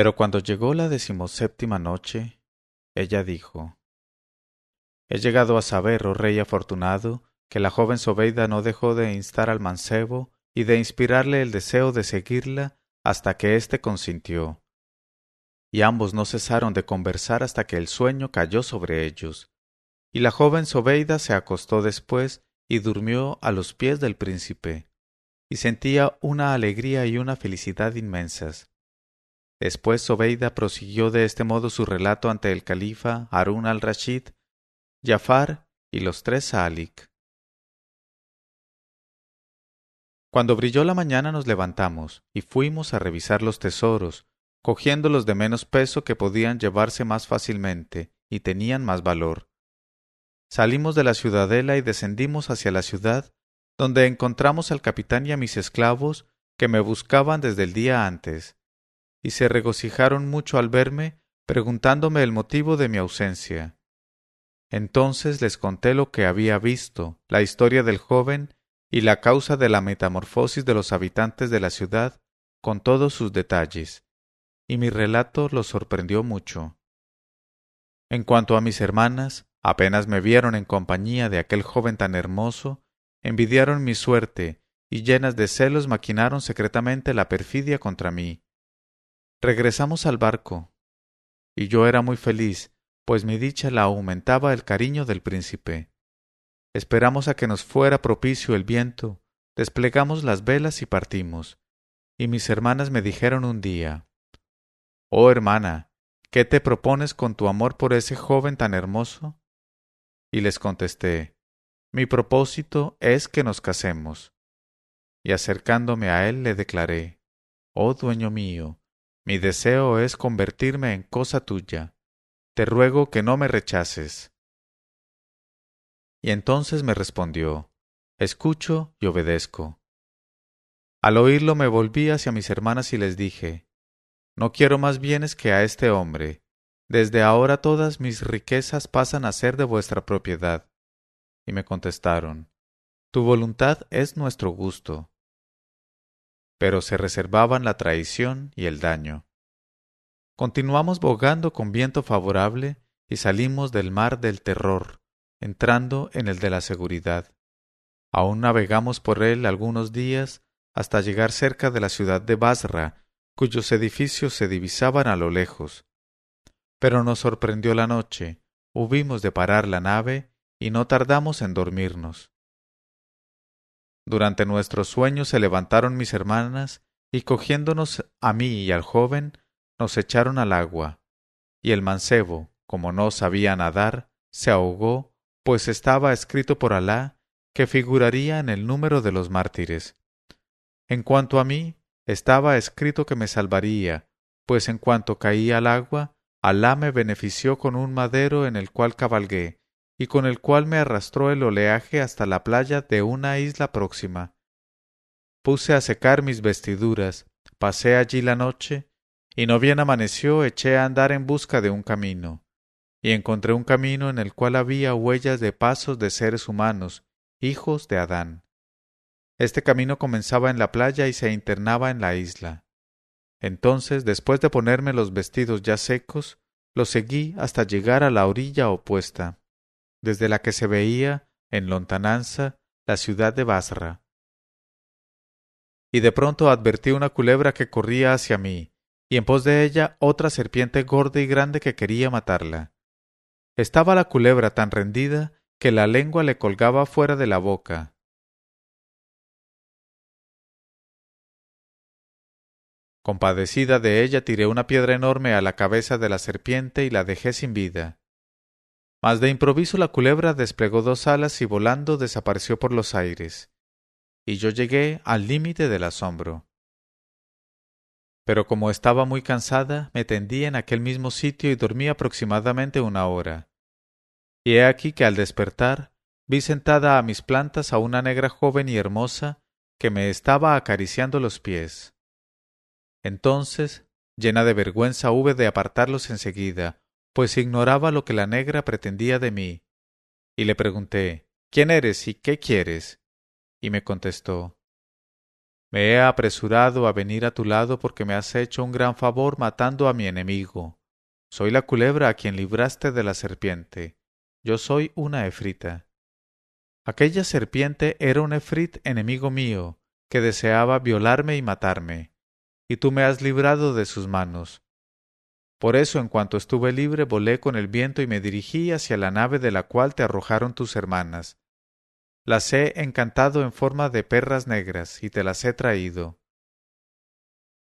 Pero cuando llegó la decimoséptima noche, ella dijo He llegado a saber, oh rey afortunado, que la joven Sobeida no dejó de instar al mancebo y de inspirarle el deseo de seguirla hasta que éste consintió. Y ambos no cesaron de conversar hasta que el sueño cayó sobre ellos. Y la joven Sobeida se acostó después y durmió a los pies del príncipe, y sentía una alegría y una felicidad inmensas. Después Sobeida prosiguió de este modo su relato ante el califa Harun al-Rashid, Jafar y los tres Salik. Cuando brilló la mañana nos levantamos y fuimos a revisar los tesoros, cogiendo los de menos peso que podían llevarse más fácilmente y tenían más valor. Salimos de la ciudadela y descendimos hacia la ciudad, donde encontramos al capitán y a mis esclavos que me buscaban desde el día antes y se regocijaron mucho al verme, preguntándome el motivo de mi ausencia. Entonces les conté lo que había visto, la historia del joven y la causa de la metamorfosis de los habitantes de la ciudad, con todos sus detalles, y mi relato los sorprendió mucho. En cuanto a mis hermanas, apenas me vieron en compañía de aquel joven tan hermoso, envidiaron mi suerte y llenas de celos maquinaron secretamente la perfidia contra mí. Regresamos al barco, y yo era muy feliz, pues mi dicha la aumentaba el cariño del príncipe. Esperamos a que nos fuera propicio el viento, desplegamos las velas y partimos. Y mis hermanas me dijeron un día Oh hermana, ¿qué te propones con tu amor por ese joven tan hermoso? Y les contesté Mi propósito es que nos casemos. Y acercándome a él le declaré Oh dueño mío, mi deseo es convertirme en cosa tuya. Te ruego que no me rechaces. Y entonces me respondió, Escucho y obedezco. Al oírlo me volví hacia mis hermanas y les dije, No quiero más bienes que a este hombre. Desde ahora todas mis riquezas pasan a ser de vuestra propiedad. Y me contestaron, Tu voluntad es nuestro gusto pero se reservaban la traición y el daño. Continuamos bogando con viento favorable y salimos del mar del terror, entrando en el de la seguridad. Aún navegamos por él algunos días hasta llegar cerca de la ciudad de Basra, cuyos edificios se divisaban a lo lejos. Pero nos sorprendió la noche, hubimos de parar la nave y no tardamos en dormirnos. Durante nuestros sueños se levantaron mis hermanas y cogiéndonos a mí y al joven, nos echaron al agua. Y el mancebo, como no sabía nadar, se ahogó, pues estaba escrito por Alá que figuraría en el número de los mártires. En cuanto a mí, estaba escrito que me salvaría, pues en cuanto caí al agua, Alá me benefició con un madero en el cual cabalgué, y con el cual me arrastró el oleaje hasta la playa de una isla próxima. Puse a secar mis vestiduras, pasé allí la noche, y no bien amaneció eché a andar en busca de un camino, y encontré un camino en el cual había huellas de pasos de seres humanos, hijos de Adán. Este camino comenzaba en la playa y se internaba en la isla. Entonces, después de ponerme los vestidos ya secos, los seguí hasta llegar a la orilla opuesta desde la que se veía, en lontananza, la ciudad de Basra. Y de pronto advertí una culebra que corría hacia mí, y en pos de ella otra serpiente gorda y grande que quería matarla. Estaba la culebra tan rendida que la lengua le colgaba fuera de la boca. Compadecida de ella tiré una piedra enorme a la cabeza de la serpiente y la dejé sin vida. Mas de improviso la culebra desplegó dos alas y volando desapareció por los aires, y yo llegué al límite del asombro. Pero como estaba muy cansada, me tendí en aquel mismo sitio y dormí aproximadamente una hora. Y he aquí que al despertar vi sentada a mis plantas a una negra joven y hermosa que me estaba acariciando los pies. Entonces, llena de vergüenza, hube de apartarlos enseguida, pues ignoraba lo que la negra pretendía de mí. Y le pregunté ¿Quién eres y qué quieres? Y me contestó Me he apresurado a venir a tu lado porque me has hecho un gran favor matando a mi enemigo. Soy la culebra a quien libraste de la serpiente. Yo soy una efrita. Aquella serpiente era un efrit enemigo mío, que deseaba violarme y matarme, y tú me has librado de sus manos. Por eso, en cuanto estuve libre, volé con el viento y me dirigí hacia la nave de la cual te arrojaron tus hermanas. Las he encantado en forma de perras negras y te las he traído.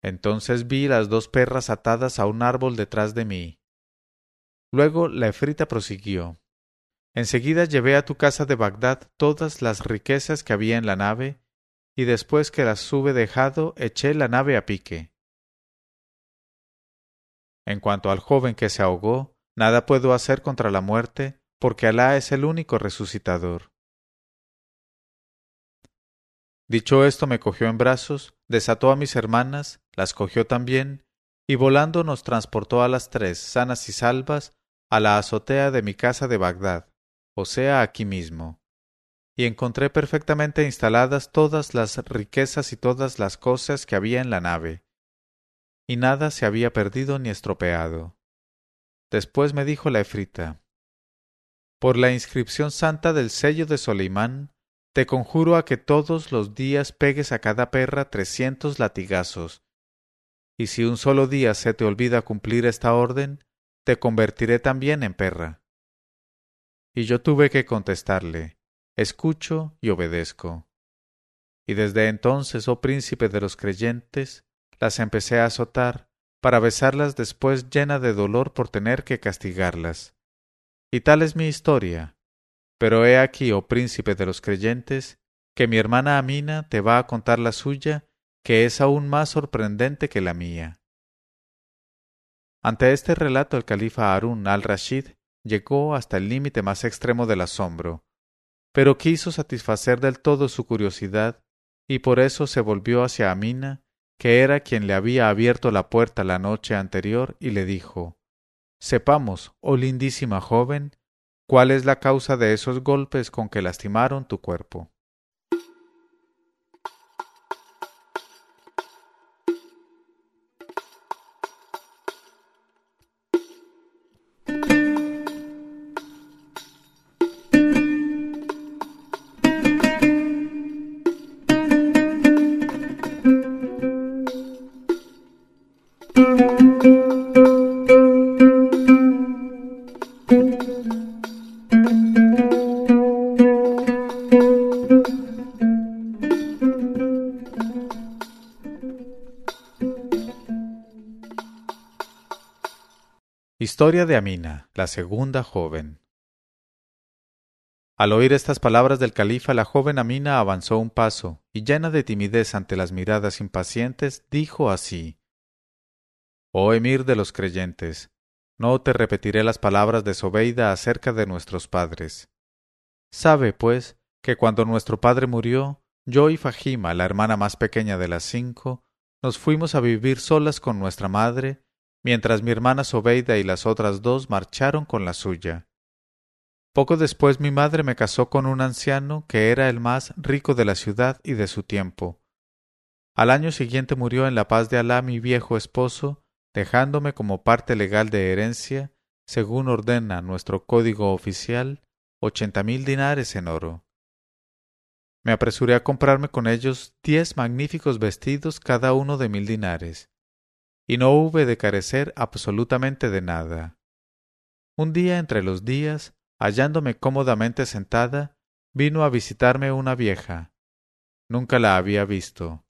Entonces vi las dos perras atadas a un árbol detrás de mí. Luego la efrita prosiguió. Enseguida llevé a tu casa de Bagdad todas las riquezas que había en la nave, y después que las hube dejado, eché la nave a pique. En cuanto al joven que se ahogó, nada puedo hacer contra la muerte, porque Alá es el único resucitador. Dicho esto me cogió en brazos, desató a mis hermanas, las cogió también, y volando nos transportó a las tres, sanas y salvas, a la azotea de mi casa de Bagdad, o sea, aquí mismo. Y encontré perfectamente instaladas todas las riquezas y todas las cosas que había en la nave, y nada se había perdido ni estropeado. Después me dijo la efrita, Por la inscripción santa del sello de Soleimán, te conjuro a que todos los días pegues a cada perra trescientos latigazos, y si un solo día se te olvida cumplir esta orden, te convertiré también en perra. Y yo tuve que contestarle, escucho y obedezco. Y desde entonces, oh príncipe de los creyentes, las empecé a azotar, para besarlas después llena de dolor por tener que castigarlas. Y tal es mi historia, pero he aquí, oh príncipe de los creyentes, que mi hermana Amina te va a contar la suya, que es aún más sorprendente que la mía. Ante este relato el califa Harun al-Rashid llegó hasta el límite más extremo del asombro, pero quiso satisfacer del todo su curiosidad, y por eso se volvió hacia Amina, que era quien le había abierto la puerta la noche anterior, y le dijo Sepamos, oh lindísima joven, ¿Cuál es la causa de esos golpes con que lastimaron tu cuerpo? Historia de Amina, la segunda joven. Al oír estas palabras del califa, la joven Amina avanzó un paso, y llena de timidez ante las miradas impacientes, dijo así Oh emir de los creyentes, no te repetiré las palabras de Sobeida acerca de nuestros padres. Sabe, pues, que cuando nuestro padre murió, yo y Fajima, la hermana más pequeña de las cinco, nos fuimos a vivir solas con nuestra madre mientras mi hermana Sobeida y las otras dos marcharon con la suya. Poco después mi madre me casó con un anciano que era el más rico de la ciudad y de su tiempo. Al año siguiente murió en la paz de Alá mi viejo esposo, dejándome como parte legal de herencia, según ordena nuestro código oficial, ochenta mil dinares en oro. Me apresuré a comprarme con ellos diez magníficos vestidos cada uno de mil dinares y no hube de carecer absolutamente de nada. Un día entre los días, hallándome cómodamente sentada, vino a visitarme una vieja. Nunca la había visto.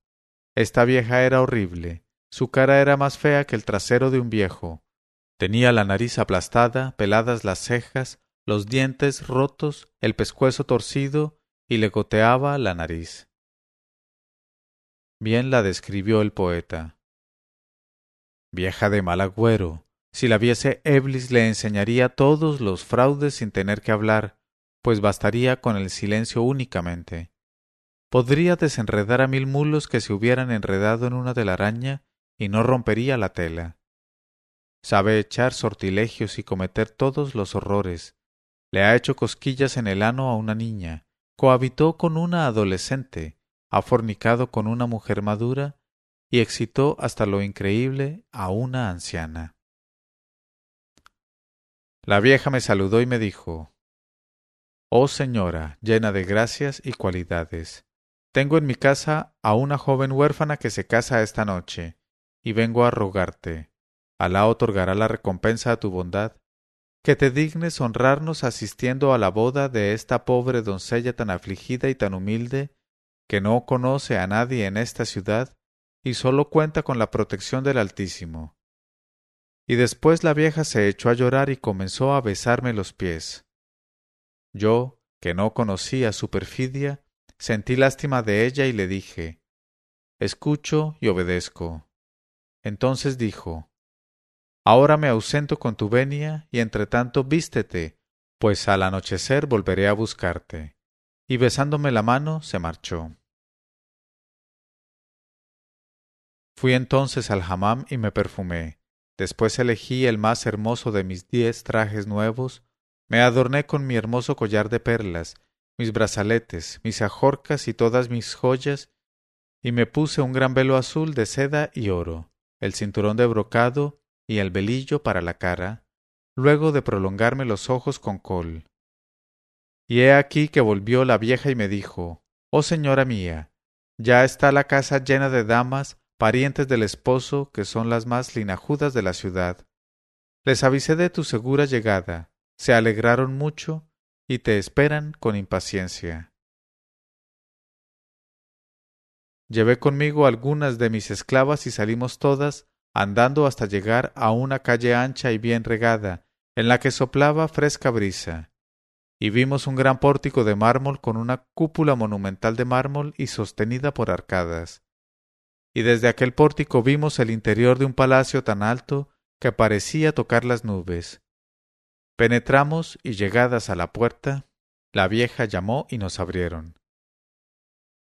Esta vieja era horrible, su cara era más fea que el trasero de un viejo. Tenía la nariz aplastada, peladas las cejas, los dientes rotos, el pescuezo torcido y le goteaba la nariz. Bien la describió el poeta. Vieja de mal agüero, si la viese Eblis le enseñaría todos los fraudes sin tener que hablar, pues bastaría con el silencio únicamente. Podría desenredar a mil mulos que se hubieran enredado en una telaraña y no rompería la tela. Sabe echar sortilegios y cometer todos los horrores. Le ha hecho cosquillas en el ano a una niña, cohabitó con una adolescente, ha fornicado con una mujer madura y excitó hasta lo increíble a una anciana. La vieja me saludó y me dijo Oh señora, llena de gracias y cualidades, tengo en mi casa a una joven huérfana que se casa esta noche, y vengo a rogarte, Alá otorgará la recompensa a tu bondad, que te dignes honrarnos asistiendo a la boda de esta pobre doncella tan afligida y tan humilde, que no conoce a nadie en esta ciudad y sólo cuenta con la protección del Altísimo. Y después la vieja se echó a llorar y comenzó a besarme los pies. Yo, que no conocía su perfidia, sentí lástima de ella y le dije Escucho y obedezco. Entonces dijo Ahora me ausento con tu venia, y entre tanto vístete, pues al anochecer volveré a buscarte. Y besándome la mano se marchó. Fui entonces al hammam y me perfumé. Después elegí el más hermoso de mis diez trajes nuevos, me adorné con mi hermoso collar de perlas, mis brazaletes, mis ajorcas y todas mis joyas, y me puse un gran velo azul de seda y oro, el cinturón de brocado y el velillo para la cara, luego de prolongarme los ojos con col. Y he aquí que volvió la vieja y me dijo, Oh señora mía, ya está la casa llena de damas parientes del esposo, que son las más linajudas de la ciudad. Les avisé de tu segura llegada, se alegraron mucho y te esperan con impaciencia. Llevé conmigo algunas de mis esclavas y salimos todas, andando hasta llegar a una calle ancha y bien regada, en la que soplaba fresca brisa. Y vimos un gran pórtico de mármol con una cúpula monumental de mármol y sostenida por arcadas y desde aquel pórtico vimos el interior de un palacio tan alto que parecía tocar las nubes. Penetramos y llegadas a la puerta, la vieja llamó y nos abrieron.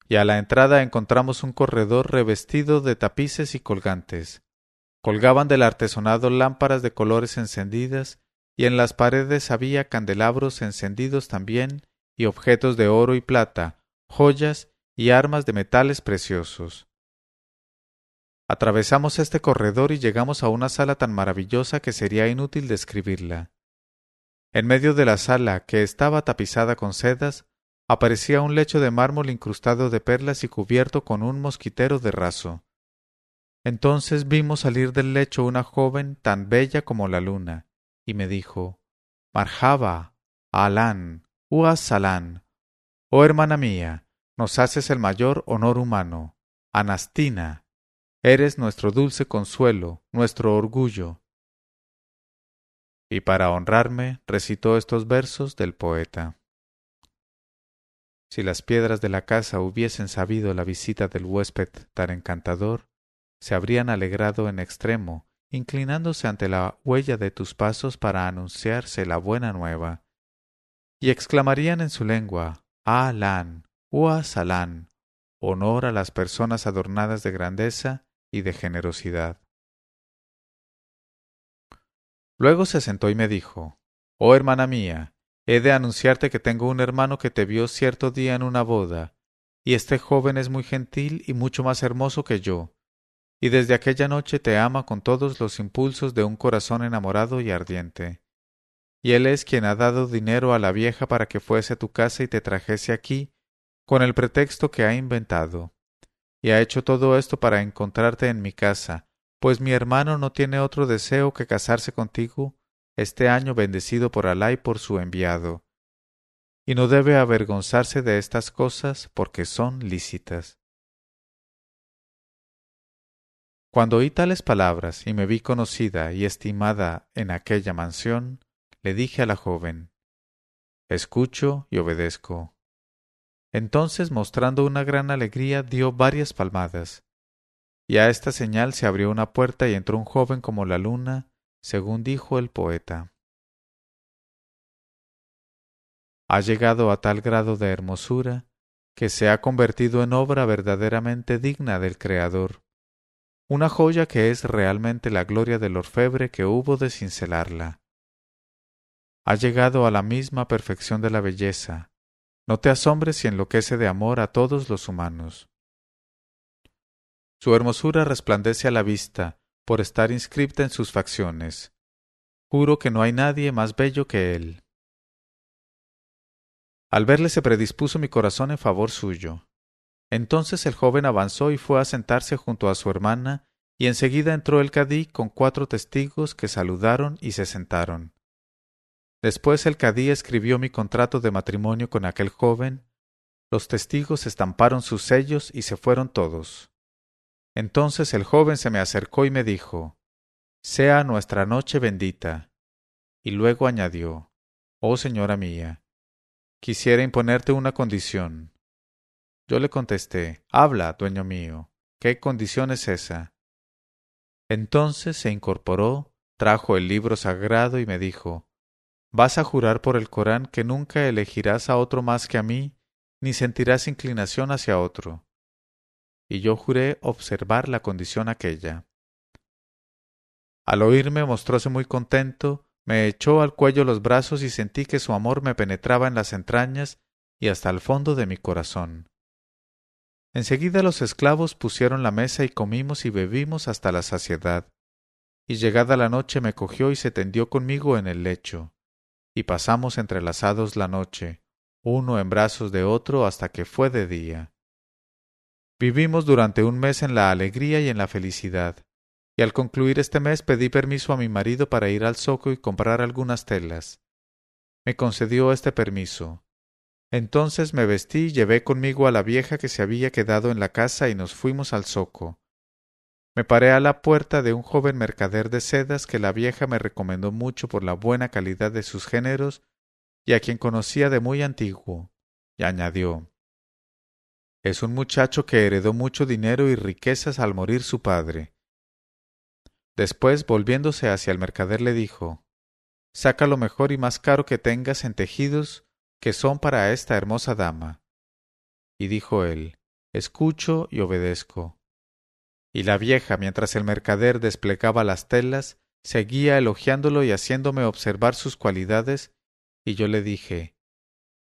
Y a la entrada encontramos un corredor revestido de tapices y colgantes. Colgaban del artesonado lámparas de colores encendidas, y en las paredes había candelabros encendidos también, y objetos de oro y plata, joyas y armas de metales preciosos. Atravesamos este corredor y llegamos a una sala tan maravillosa que sería inútil describirla. En medio de la sala, que estaba tapizada con sedas, aparecía un lecho de mármol incrustado de perlas y cubierto con un mosquitero de raso. Entonces vimos salir del lecho una joven tan bella como la luna, y me dijo Marjaba, Alán, Uas Salán. Oh hermana mía, nos haces el mayor honor humano. Anastina, Eres nuestro dulce consuelo, nuestro orgullo. Y para honrarme recitó estos versos del poeta. Si las piedras de la casa hubiesen sabido la visita del huésped tan encantador, se habrían alegrado en extremo, inclinándose ante la huella de tus pasos para anunciarse la buena nueva, y exclamarían en su lengua, Alan, Ua Salán, honor a las personas adornadas de grandeza y de generosidad. Luego se sentó y me dijo Oh hermana mía, he de anunciarte que tengo un hermano que te vio cierto día en una boda, y este joven es muy gentil y mucho más hermoso que yo, y desde aquella noche te ama con todos los impulsos de un corazón enamorado y ardiente. Y él es quien ha dado dinero a la vieja para que fuese a tu casa y te trajese aquí, con el pretexto que ha inventado y ha hecho todo esto para encontrarte en mi casa, pues mi hermano no tiene otro deseo que casarse contigo este año bendecido por Alá y por su enviado, y no debe avergonzarse de estas cosas porque son lícitas. Cuando oí tales palabras y me vi conocida y estimada en aquella mansión, le dije a la joven Escucho y obedezco. Entonces, mostrando una gran alegría, dio varias palmadas. Y a esta señal se abrió una puerta y entró un joven como la luna, según dijo el poeta. Ha llegado a tal grado de hermosura que se ha convertido en obra verdaderamente digna del Creador, una joya que es realmente la gloria del orfebre que hubo de cincelarla. Ha llegado a la misma perfección de la belleza, No te asombres si enloquece de amor a todos los humanos. Su hermosura resplandece a la vista por estar inscripta en sus facciones. Juro que no hay nadie más bello que él. Al verle se predispuso mi corazón en favor suyo. Entonces el joven avanzó y fue a sentarse junto a su hermana, y enseguida entró el cadí con cuatro testigos que saludaron y se sentaron. Después el cadí escribió mi contrato de matrimonio con aquel joven, los testigos estamparon sus sellos y se fueron todos. Entonces el joven se me acercó y me dijo, Sea nuestra noche bendita. Y luego añadió, Oh señora mía, quisiera imponerte una condición. Yo le contesté, Habla, dueño mío, ¿qué condición es esa? Entonces se incorporó, trajo el libro sagrado y me dijo, Vas a jurar por el Corán que nunca elegirás a otro más que a mí, ni sentirás inclinación hacia otro. Y yo juré observar la condición aquella. Al oírme mostróse muy contento, me echó al cuello los brazos y sentí que su amor me penetraba en las entrañas y hasta el fondo de mi corazón. Enseguida los esclavos pusieron la mesa y comimos y bebimos hasta la saciedad. Y llegada la noche me cogió y se tendió conmigo en el lecho y pasamos entrelazados la noche, uno en brazos de otro hasta que fue de día. Vivimos durante un mes en la alegría y en la felicidad, y al concluir este mes pedí permiso a mi marido para ir al zoco y comprar algunas telas. Me concedió este permiso. Entonces me vestí y llevé conmigo a la vieja que se había quedado en la casa y nos fuimos al zoco. Me paré a la puerta de un joven mercader de sedas que la vieja me recomendó mucho por la buena calidad de sus géneros y a quien conocía de muy antiguo, y añadió Es un muchacho que heredó mucho dinero y riquezas al morir su padre. Después, volviéndose hacia el mercader, le dijo Saca lo mejor y más caro que tengas en tejidos que son para esta hermosa dama. Y dijo él Escucho y obedezco. Y la vieja, mientras el mercader desplegaba las telas, seguía elogiándolo y haciéndome observar sus cualidades, y yo le dije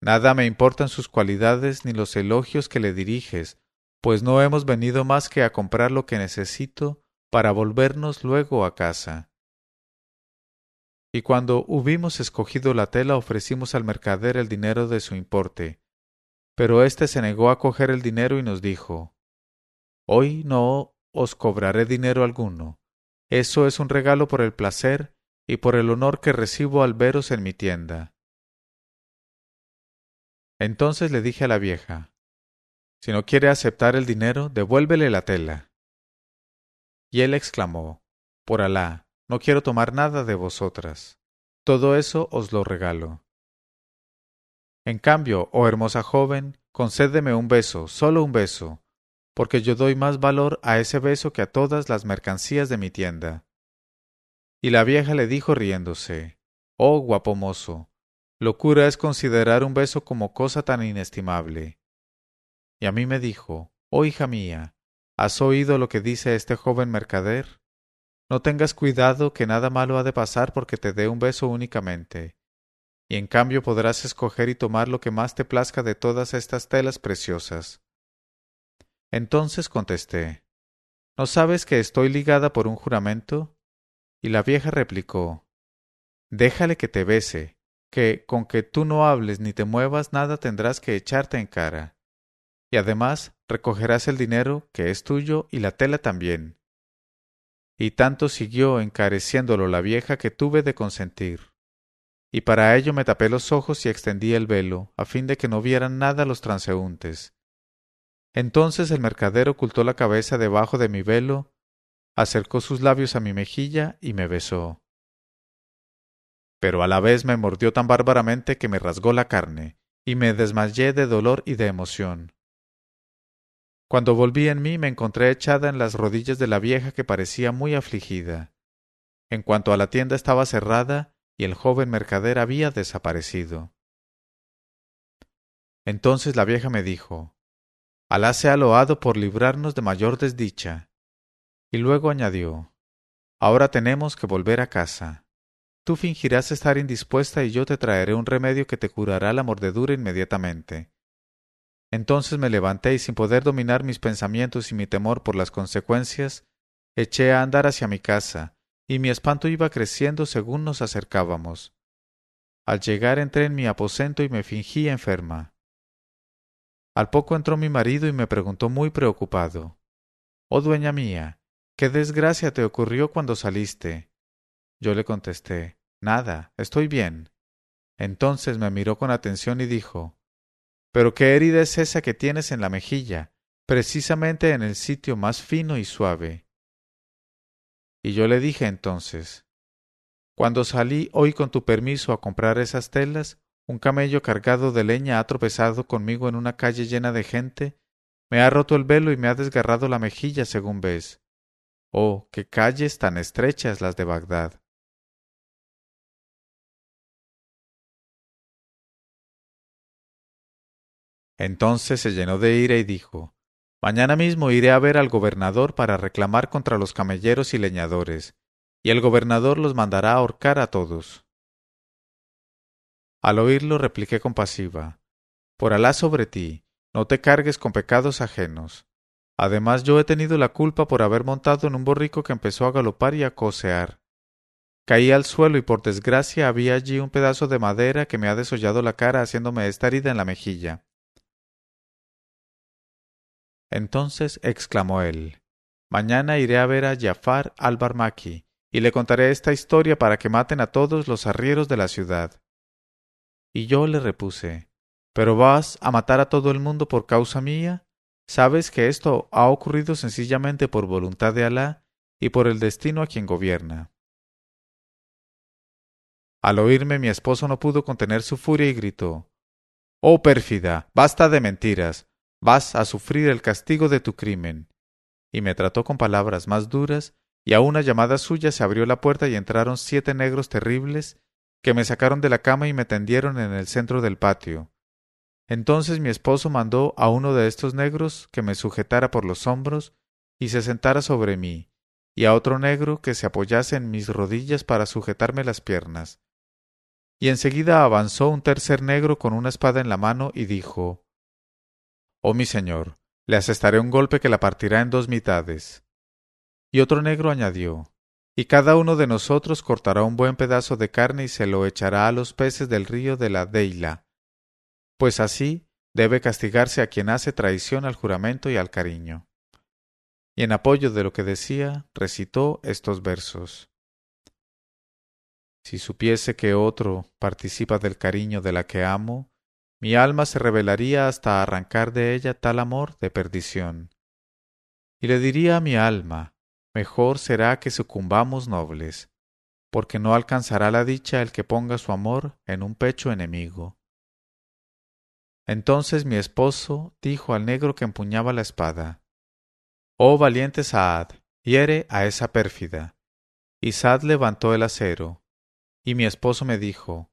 Nada me importan sus cualidades ni los elogios que le diriges, pues no hemos venido más que a comprar lo que necesito para volvernos luego a casa. Y cuando hubimos escogido la tela ofrecimos al mercader el dinero de su importe. Pero éste se negó a coger el dinero y nos dijo Hoy no os cobraré dinero alguno. Eso es un regalo por el placer y por el honor que recibo al veros en mi tienda. Entonces le dije a la vieja, si no quiere aceptar el dinero, devuélvele la tela. Y él exclamó, por Alá, no quiero tomar nada de vosotras. Todo eso os lo regalo. En cambio, oh hermosa joven, concédeme un beso, solo un beso, porque yo doy más valor a ese beso que a todas las mercancías de mi tienda. Y la vieja le dijo riéndose, Oh guapo mozo, locura es considerar un beso como cosa tan inestimable. Y a mí me dijo, Oh hija mía, ¿has oído lo que dice este joven mercader? No tengas cuidado que nada malo ha de pasar porque te dé un beso únicamente, y en cambio podrás escoger y tomar lo que más te plazca de todas estas telas preciosas. Entonces contesté ¿No sabes que estoy ligada por un juramento? Y la vieja replicó Déjale que te bese, que con que tú no hables ni te muevas nada tendrás que echarte en cara. Y además recogerás el dinero que es tuyo y la tela también. Y tanto siguió encareciéndolo la vieja que tuve de consentir. Y para ello me tapé los ojos y extendí el velo, a fin de que no vieran nada los transeúntes, entonces el mercader ocultó la cabeza debajo de mi velo, acercó sus labios a mi mejilla y me besó. Pero a la vez me mordió tan bárbaramente que me rasgó la carne, y me desmayé de dolor y de emoción. Cuando volví en mí me encontré echada en las rodillas de la vieja que parecía muy afligida. En cuanto a la tienda estaba cerrada y el joven mercader había desaparecido. Entonces la vieja me dijo Alá sea loado por librarnos de mayor desdicha. Y luego añadió, Ahora tenemos que volver a casa. Tú fingirás estar indispuesta y yo te traeré un remedio que te curará la mordedura inmediatamente. Entonces me levanté y sin poder dominar mis pensamientos y mi temor por las consecuencias, eché a andar hacia mi casa, y mi espanto iba creciendo según nos acercábamos. Al llegar entré en mi aposento y me fingí enferma. Al poco entró mi marido y me preguntó muy preocupado Oh dueña mía, ¿qué desgracia te ocurrió cuando saliste? Yo le contesté Nada, estoy bien. Entonces me miró con atención y dijo Pero qué herida es esa que tienes en la mejilla, precisamente en el sitio más fino y suave. Y yo le dije entonces Cuando salí hoy con tu permiso a comprar esas telas, un camello cargado de leña ha tropezado conmigo en una calle llena de gente, me ha roto el velo y me ha desgarrado la mejilla, según ves. Oh, qué calles tan estrechas las de Bagdad. Entonces se llenó de ira y dijo Mañana mismo iré a ver al gobernador para reclamar contra los camelleros y leñadores, y el gobernador los mandará a ahorcar a todos. Al oírlo repliqué compasiva Por Alá sobre ti, no te cargues con pecados ajenos. Además yo he tenido la culpa por haber montado en un borrico que empezó a galopar y a cosear. Caí al suelo y por desgracia había allí un pedazo de madera que me ha desollado la cara haciéndome esta herida en la mejilla. Entonces exclamó él Mañana iré a ver a Jafar al Barmaki y le contaré esta historia para que maten a todos los arrieros de la ciudad. Y yo le repuse ¿Pero vas a matar a todo el mundo por causa mía? Sabes que esto ha ocurrido sencillamente por voluntad de Alá y por el destino a quien gobierna. Al oírme mi esposo no pudo contener su furia y gritó Oh pérfida, basta de mentiras, vas a sufrir el castigo de tu crimen. Y me trató con palabras más duras, y a una llamada suya se abrió la puerta y entraron siete negros terribles que me sacaron de la cama y me tendieron en el centro del patio. Entonces mi esposo mandó a uno de estos negros que me sujetara por los hombros y se sentara sobre mí, y a otro negro que se apoyase en mis rodillas para sujetarme las piernas. Y enseguida avanzó un tercer negro con una espada en la mano y dijo Oh mi señor, le asestaré un golpe que la partirá en dos mitades. Y otro negro añadió y cada uno de nosotros cortará un buen pedazo de carne y se lo echará a los peces del río de la Deila, pues así debe castigarse a quien hace traición al juramento y al cariño. Y en apoyo de lo que decía, recitó estos versos. Si supiese que otro participa del cariño de la que amo, mi alma se rebelaría hasta arrancar de ella tal amor de perdición. Y le diría a mi alma, mejor será que sucumbamos nobles, porque no alcanzará la dicha el que ponga su amor en un pecho enemigo. Entonces mi esposo dijo al negro que empuñaba la espada, Oh valiente Saad, hiere a esa pérfida. Y Saad levantó el acero, y mi esposo me dijo,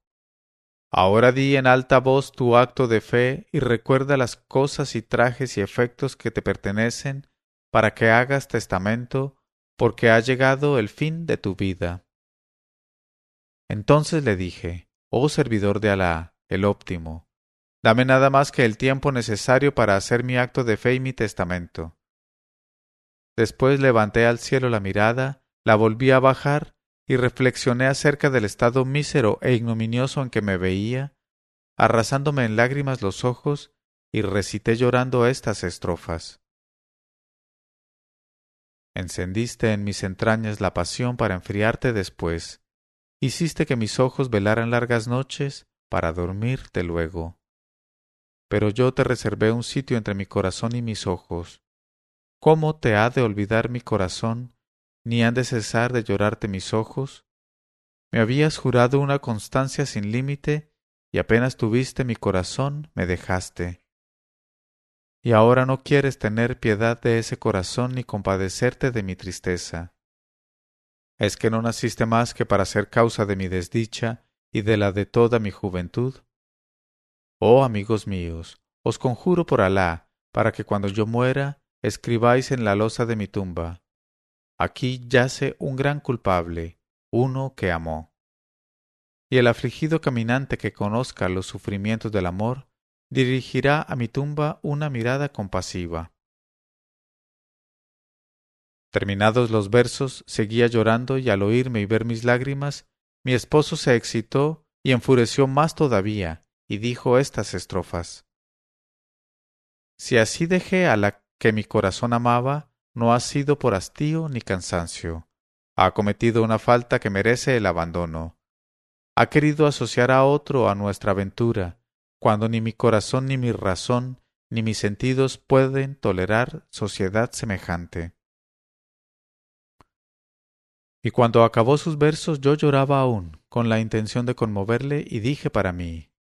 Ahora di en alta voz tu acto de fe y recuerda las cosas y trajes y efectos que te pertenecen para que hagas testamento porque ha llegado el fin de tu vida. Entonces le dije, Oh servidor de Alá, el óptimo, dame nada más que el tiempo necesario para hacer mi acto de fe y mi testamento. Después levanté al cielo la mirada, la volví a bajar y reflexioné acerca del estado mísero e ignominioso en que me veía, arrasándome en lágrimas los ojos, y recité llorando estas estrofas. Encendiste en mis entrañas la pasión para enfriarte después. Hiciste que mis ojos velaran largas noches para dormirte luego. Pero yo te reservé un sitio entre mi corazón y mis ojos. ¿Cómo te ha de olvidar mi corazón, ni han de cesar de llorarte mis ojos? Me habías jurado una constancia sin límite, y apenas tuviste mi corazón me dejaste y ahora no quieres tener piedad de ese corazón ni compadecerte de mi tristeza. ¿Es que no naciste más que para ser causa de mi desdicha y de la de toda mi juventud? Oh amigos míos, os conjuro por Alá, para que cuando yo muera, escribáis en la losa de mi tumba. Aquí yace un gran culpable, uno que amó. Y el afligido caminante que conozca los sufrimientos del amor, dirigirá a mi tumba una mirada compasiva. Terminados los versos, seguía llorando y al oírme y ver mis lágrimas, mi esposo se excitó y enfureció más todavía, y dijo estas estrofas. Si así dejé a la que mi corazón amaba, no ha sido por hastío ni cansancio. Ha cometido una falta que merece el abandono. Ha querido asociar a otro a nuestra aventura, cuando ni mi corazón ni mi razón ni mis sentidos pueden tolerar sociedad semejante. Y cuando acabó sus versos yo lloraba aún, con la intención de conmoverle, y dije para mí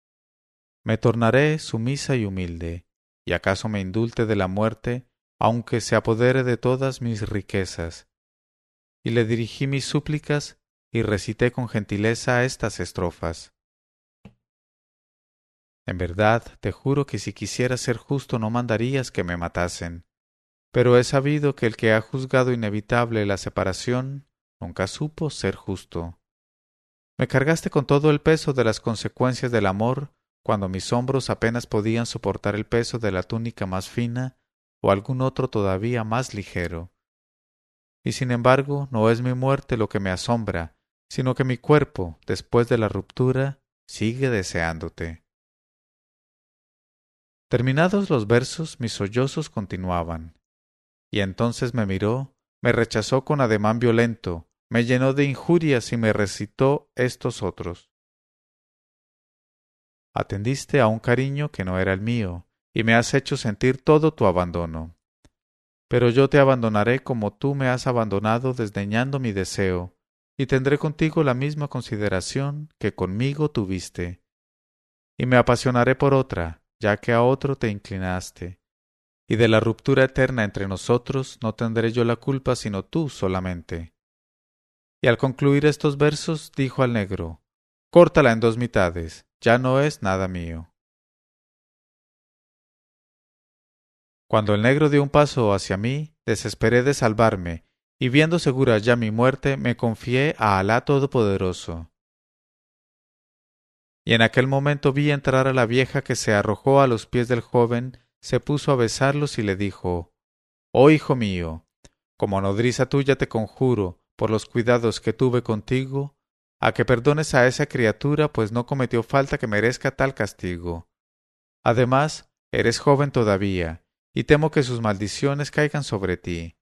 Me tornaré sumisa y humilde, y acaso me indulte de la muerte, aunque se apodere de todas mis riquezas. Y le dirigí mis súplicas y recité con gentileza estas estrofas. En verdad, te juro que si quisiera ser justo no mandarías que me matasen. Pero he sabido que el que ha juzgado inevitable la separación Nunca supo ser justo. Me cargaste con todo el peso de las consecuencias del amor cuando mis hombros apenas podían soportar el peso de la túnica más fina o algún otro todavía más ligero. Y sin embargo, no es mi muerte lo que me asombra, sino que mi cuerpo, después de la ruptura, sigue deseándote. Terminados los versos, mis sollozos continuaban. Y entonces me miró, me rechazó con ademán violento, me llenó de injurias y me recitó estos otros. Atendiste a un cariño que no era el mío, y me has hecho sentir todo tu abandono. Pero yo te abandonaré como tú me has abandonado desdeñando mi deseo, y tendré contigo la misma consideración que conmigo tuviste. Y me apasionaré por otra, ya que a otro te inclinaste. Y de la ruptura eterna entre nosotros no tendré yo la culpa sino tú solamente. Y al concluir estos versos dijo al negro Córtala en dos mitades, ya no es nada mío. Cuando el negro dio un paso hacia mí, desesperé de salvarme, y viendo segura ya mi muerte, me confié a Alá Todopoderoso. Y en aquel momento vi entrar a la vieja que se arrojó a los pies del joven, se puso a besarlos y le dijo Oh hijo mío, como nodriza tuya te conjuro, por los cuidados que tuve contigo, a que perdones a esa criatura, pues no cometió falta que merezca tal castigo. Además, eres joven todavía, y temo que sus maldiciones caigan sobre ti.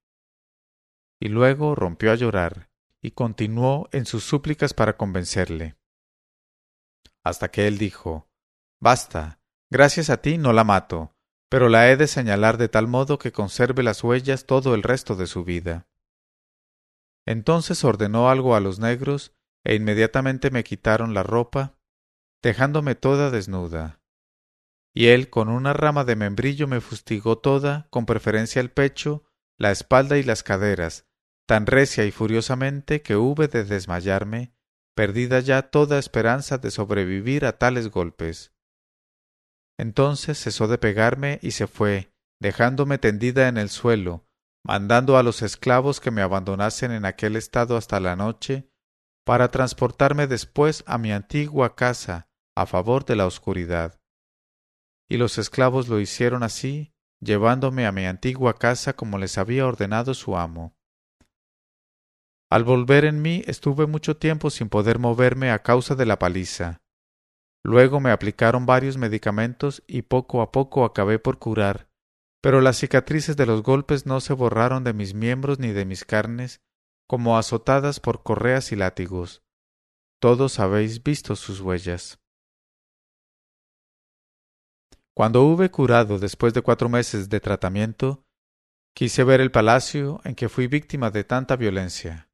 Y luego rompió a llorar, y continuó en sus súplicas para convencerle. Hasta que él dijo Basta, gracias a ti no la mato, pero la he de señalar de tal modo que conserve las huellas todo el resto de su vida. Entonces ordenó algo a los negros, e inmediatamente me quitaron la ropa, dejándome toda desnuda. Y él con una rama de membrillo me fustigó toda, con preferencia el pecho, la espalda y las caderas, tan recia y furiosamente que hube de desmayarme, perdida ya toda esperanza de sobrevivir a tales golpes. Entonces cesó de pegarme y se fue, dejándome tendida en el suelo, mandando a los esclavos que me abandonasen en aquel estado hasta la noche, para transportarme después a mi antigua casa a favor de la oscuridad. Y los esclavos lo hicieron así, llevándome a mi antigua casa como les había ordenado su amo. Al volver en mí estuve mucho tiempo sin poder moverme a causa de la paliza. Luego me aplicaron varios medicamentos y poco a poco acabé por curar, pero las cicatrices de los golpes no se borraron de mis miembros ni de mis carnes, como azotadas por correas y látigos. Todos habéis visto sus huellas. Cuando hube curado después de cuatro meses de tratamiento, quise ver el palacio en que fui víctima de tanta violencia.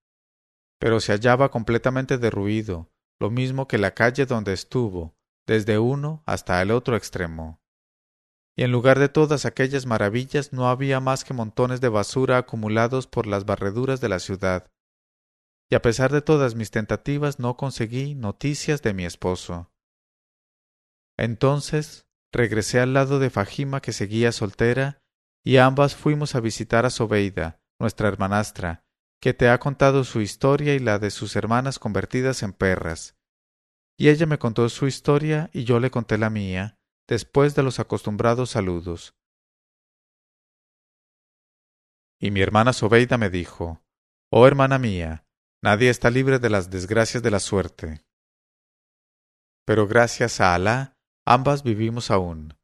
Pero se hallaba completamente derruido, lo mismo que la calle donde estuvo, desde uno hasta el otro extremo y en lugar de todas aquellas maravillas no había más que montones de basura acumulados por las barreduras de la ciudad. Y a pesar de todas mis tentativas no conseguí noticias de mi esposo. Entonces regresé al lado de Fajima que seguía soltera, y ambas fuimos a visitar a Sobeida, nuestra hermanastra, que te ha contado su historia y la de sus hermanas convertidas en perras. Y ella me contó su historia y yo le conté la mía, después de los acostumbrados saludos. Y mi hermana Sobeida me dijo, Oh hermana mía, nadie está libre de las desgracias de la suerte. Pero gracias a Alá, ambas vivimos aún.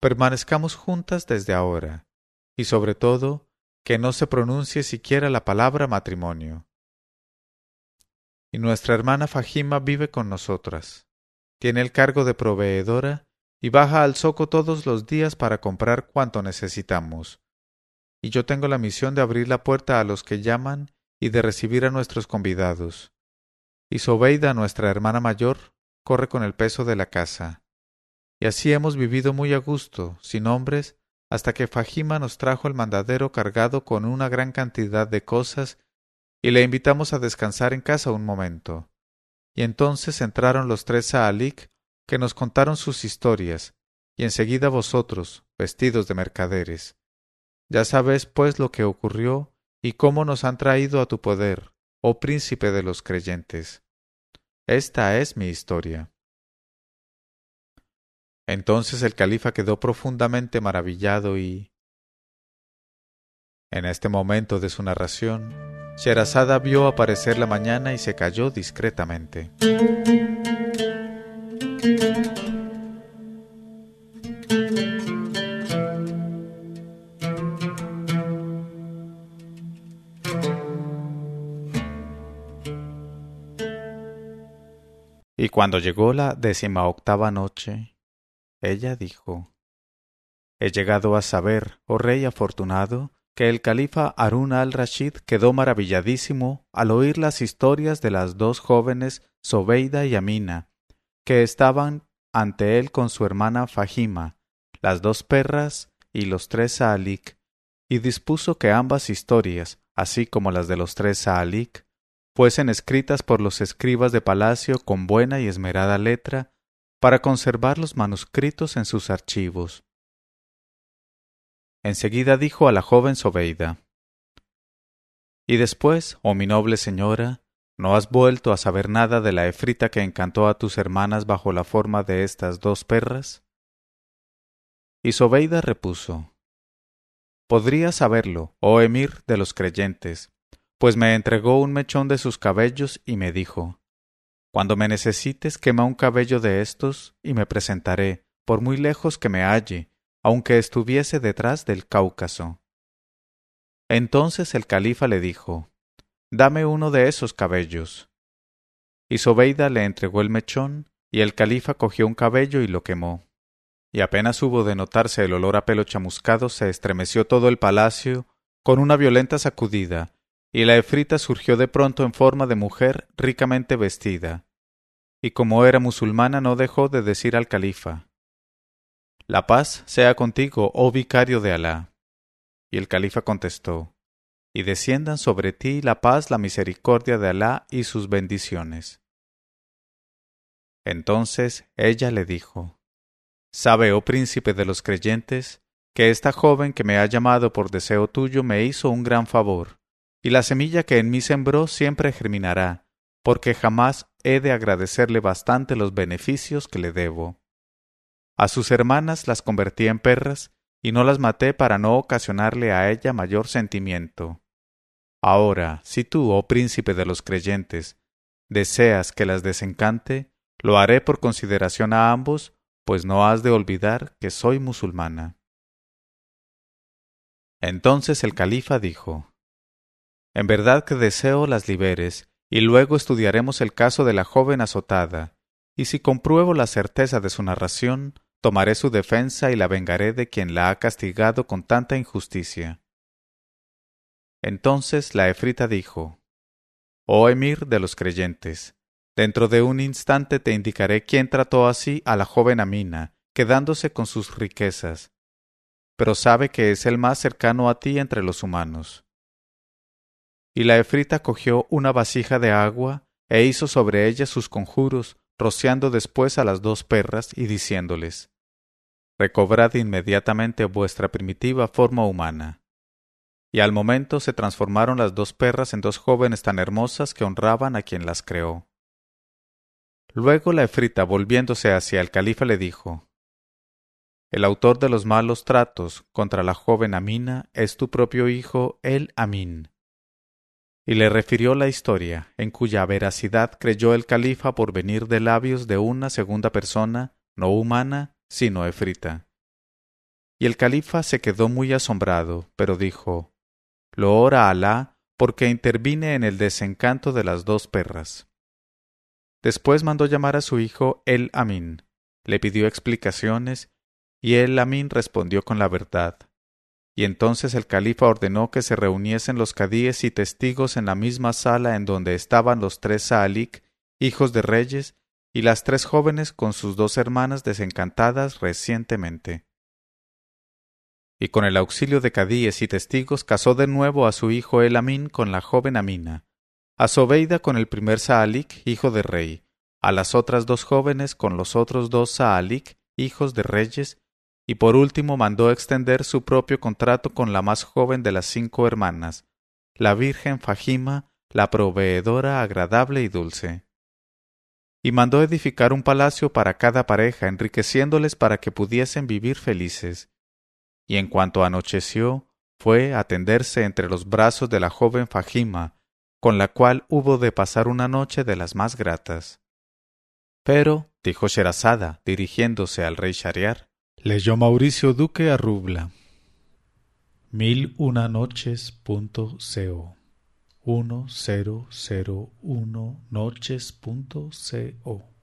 Permanezcamos juntas desde ahora, y sobre todo, que no se pronuncie siquiera la palabra matrimonio. Y nuestra hermana Fajima vive con nosotras. Tiene el cargo de proveedora y baja al zoco todos los días para comprar cuanto necesitamos. Y yo tengo la misión de abrir la puerta a los que llaman y de recibir a nuestros convidados. Y Sobeida, nuestra hermana mayor, corre con el peso de la casa. Y así hemos vivido muy a gusto, sin hombres, hasta que Fajima nos trajo el mandadero cargado con una gran cantidad de cosas y le invitamos a descansar en casa un momento. Y entonces entraron los tres Saalik, que nos contaron sus historias, y enseguida vosotros, vestidos de mercaderes. Ya sabes, pues, lo que ocurrió y cómo nos han traído a tu poder, oh príncipe de los creyentes. Esta es mi historia. Entonces el califa quedó profundamente maravillado y... En este momento de su narración, Sherazada vio aparecer la mañana y se calló discretamente. Y cuando llegó la décima octava noche, ella dijo, He llegado a saber, oh rey afortunado, que el califa Harun al-Rashid quedó maravilladísimo al oír las historias de las dos jóvenes Sobeida y Amina, que estaban ante él con su hermana Fahima, las dos perras y los tres Saalik, y dispuso que ambas historias, así como las de los tres Saalik, fuesen escritas por los escribas de palacio con buena y esmerada letra, para conservar los manuscritos en sus archivos. Enseguida dijo a la joven Sobeida Y después, oh mi noble señora, ¿no has vuelto a saber nada de la efrita que encantó a tus hermanas bajo la forma de estas dos perras? Y Sobeida repuso Podría saberlo, oh emir de los creyentes, pues me entregó un mechón de sus cabellos y me dijo Cuando me necesites quema un cabello de estos y me presentaré, por muy lejos que me halle, aunque estuviese detrás del Cáucaso. Entonces el califa le dijo, Dame uno de esos cabellos. Y Sobeida le entregó el mechón, y el califa cogió un cabello y lo quemó. Y apenas hubo de notarse el olor a pelo chamuscado, se estremeció todo el palacio con una violenta sacudida, y la efrita surgió de pronto en forma de mujer ricamente vestida. Y como era musulmana no dejó de decir al califa la paz sea contigo, oh vicario de Alá. Y el califa contestó, y desciendan sobre ti la paz, la misericordia de Alá y sus bendiciones. Entonces ella le dijo, Sabe, oh príncipe de los creyentes, que esta joven que me ha llamado por deseo tuyo me hizo un gran favor, y la semilla que en mí sembró siempre germinará, porque jamás he de agradecerle bastante los beneficios que le debo. A sus hermanas las convertí en perras y no las maté para no ocasionarle a ella mayor sentimiento. Ahora, si tú, oh príncipe de los creyentes, deseas que las desencante, lo haré por consideración a ambos, pues no has de olvidar que soy musulmana. Entonces el califa dijo, En verdad que deseo las liberes, y luego estudiaremos el caso de la joven azotada, y si compruebo la certeza de su narración, tomaré su defensa y la vengaré de quien la ha castigado con tanta injusticia. Entonces la efrita dijo, Oh emir de los creyentes, dentro de un instante te indicaré quién trató así a la joven Amina, quedándose con sus riquezas, pero sabe que es el más cercano a ti entre los humanos. Y la efrita cogió una vasija de agua e hizo sobre ella sus conjuros, rociando después a las dos perras y diciéndoles Recobrad inmediatamente vuestra primitiva forma humana. Y al momento se transformaron las dos perras en dos jóvenes tan hermosas que honraban a quien las creó. Luego la efrita, volviéndose hacia el califa, le dijo el autor de los malos tratos contra la joven Amina es tu propio hijo el Amin. Y le refirió la historia, en cuya veracidad creyó el califa por venir de labios de una segunda persona, no humana, sino efrita. Y el califa se quedó muy asombrado, pero dijo, Lo ora Alá porque intervine en el desencanto de las dos perras. Después mandó llamar a su hijo el Amin, le pidió explicaciones, y el Amin respondió con la verdad. Y entonces el califa ordenó que se reuniesen los cadíes y testigos en la misma sala en donde estaban los tres Saalik, hijos de reyes, y las tres jóvenes con sus dos hermanas desencantadas recientemente. Y con el auxilio de cadíes y testigos casó de nuevo a su hijo Elamín con la joven Amina, a Sobeida con el primer Saalik, hijo de rey, a las otras dos jóvenes con los otros dos Saalik, hijos de reyes, y por último mandó extender su propio contrato con la más joven de las cinco hermanas, la Virgen Fajima, la proveedora agradable y dulce. Y mandó edificar un palacio para cada pareja, enriqueciéndoles para que pudiesen vivir felices y en cuanto anocheció, fue a tenderse entre los brazos de la joven Fajima, con la cual hubo de pasar una noche de las más gratas. Pero, dijo Sherazada, dirigiéndose al rey Shariar, leyó Mauricio Duque a Rubla. Mil una noches punto co.